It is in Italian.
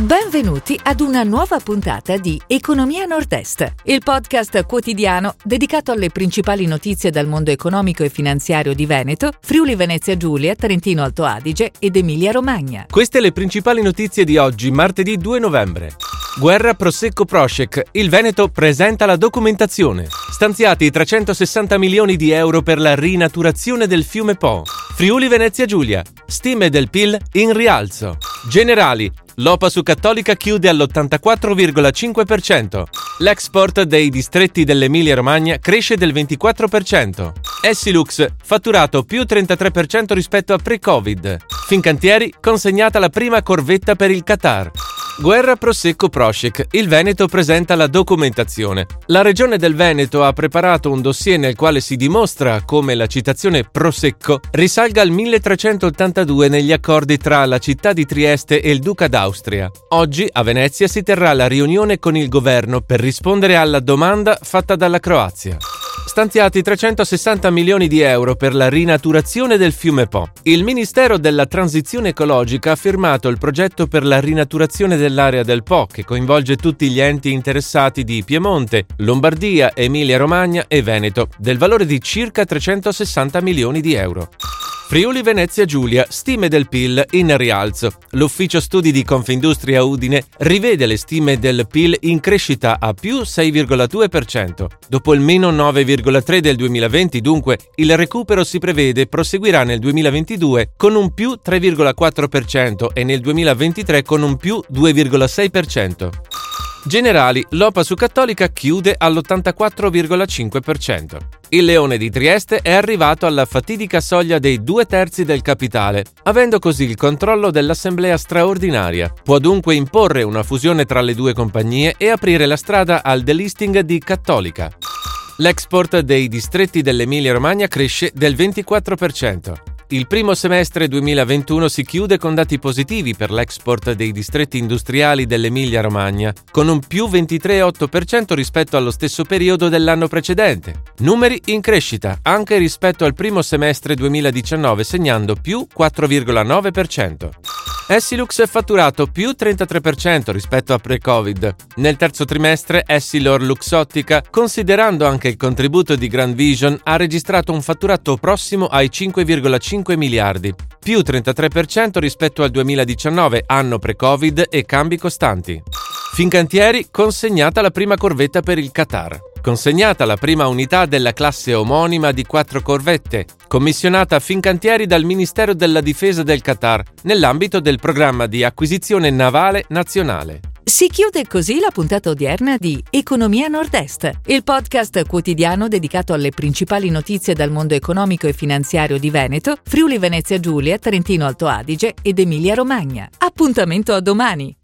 Benvenuti ad una nuova puntata di Economia Nord-Est, il podcast quotidiano dedicato alle principali notizie dal mondo economico e finanziario di Veneto, Friuli Venezia Giulia, Trentino Alto Adige ed Emilia Romagna. Queste le principali notizie di oggi, martedì 2 novembre. Guerra Prosecco Proscec. Il Veneto presenta la documentazione. Stanziati 360 milioni di euro per la rinaturazione del fiume Po. Friuli Venezia Giulia. Stime del PIL in rialzo. Generali. L'OPA su Cattolica chiude all'84,5%. L'export dei distretti dell'Emilia Romagna cresce del 24%. Essilux, fatturato più 33% rispetto a pre-Covid. Fincantieri, consegnata la prima corvetta per il Qatar. Guerra Prosecco Prosciec. Il Veneto presenta la documentazione. La regione del Veneto ha preparato un dossier nel quale si dimostra come la citazione Prosecco risalga al 1382 negli accordi tra la città di Trieste e il Duca d'Austria. Oggi a Venezia si terrà la riunione con il governo per rispondere alla domanda fatta dalla Croazia stanziati 360 milioni di euro per la rinaturazione del fiume Po. Il Ministero della Transizione Ecologica ha firmato il progetto per la rinaturazione dell'area del Po, che coinvolge tutti gli enti interessati di Piemonte, Lombardia, Emilia-Romagna e Veneto, del valore di circa 360 milioni di euro. Friuli Venezia Giulia, stime del PIL in rialzo. L'ufficio studi di Confindustria Udine rivede le stime del PIL in crescita a più 6,2%. Dopo il meno 9,3% del 2020, dunque, il recupero si prevede proseguirà nel 2022 con un più 3,4% e nel 2023 con un più 2,6%. Generali, l'OPA su Cattolica chiude all'84,5%. Il Leone di Trieste è arrivato alla fatidica soglia dei due terzi del capitale, avendo così il controllo dell'assemblea straordinaria. Può dunque imporre una fusione tra le due compagnie e aprire la strada al delisting di Cattolica. L'export dei distretti dell'Emilia-Romagna cresce del 24%. Il primo semestre 2021 si chiude con dati positivi per l'export dei distretti industriali dell'Emilia-Romagna, con un più 23,8% rispetto allo stesso periodo dell'anno precedente. Numeri in crescita anche rispetto al primo semestre 2019, segnando più 4,9%. Essilux è fatturato più 33% rispetto a pre-Covid. Nel terzo trimestre Essilor Luxottica, considerando anche il contributo di Grand Vision, ha registrato un fatturato prossimo ai 5,5 miliardi, più 33% rispetto al 2019, anno pre-Covid e cambi costanti. Fincantieri consegnata la prima corvetta per il Qatar consegnata la prima unità della classe omonima di quattro corvette, commissionata a Fincantieri dal Ministero della Difesa del Qatar nell'ambito del programma di acquisizione navale nazionale. Si chiude così la puntata odierna di Economia Nord-Est, il podcast quotidiano dedicato alle principali notizie dal mondo economico e finanziario di Veneto, Friuli Venezia Giulia, Trentino Alto Adige ed Emilia Romagna. Appuntamento a domani!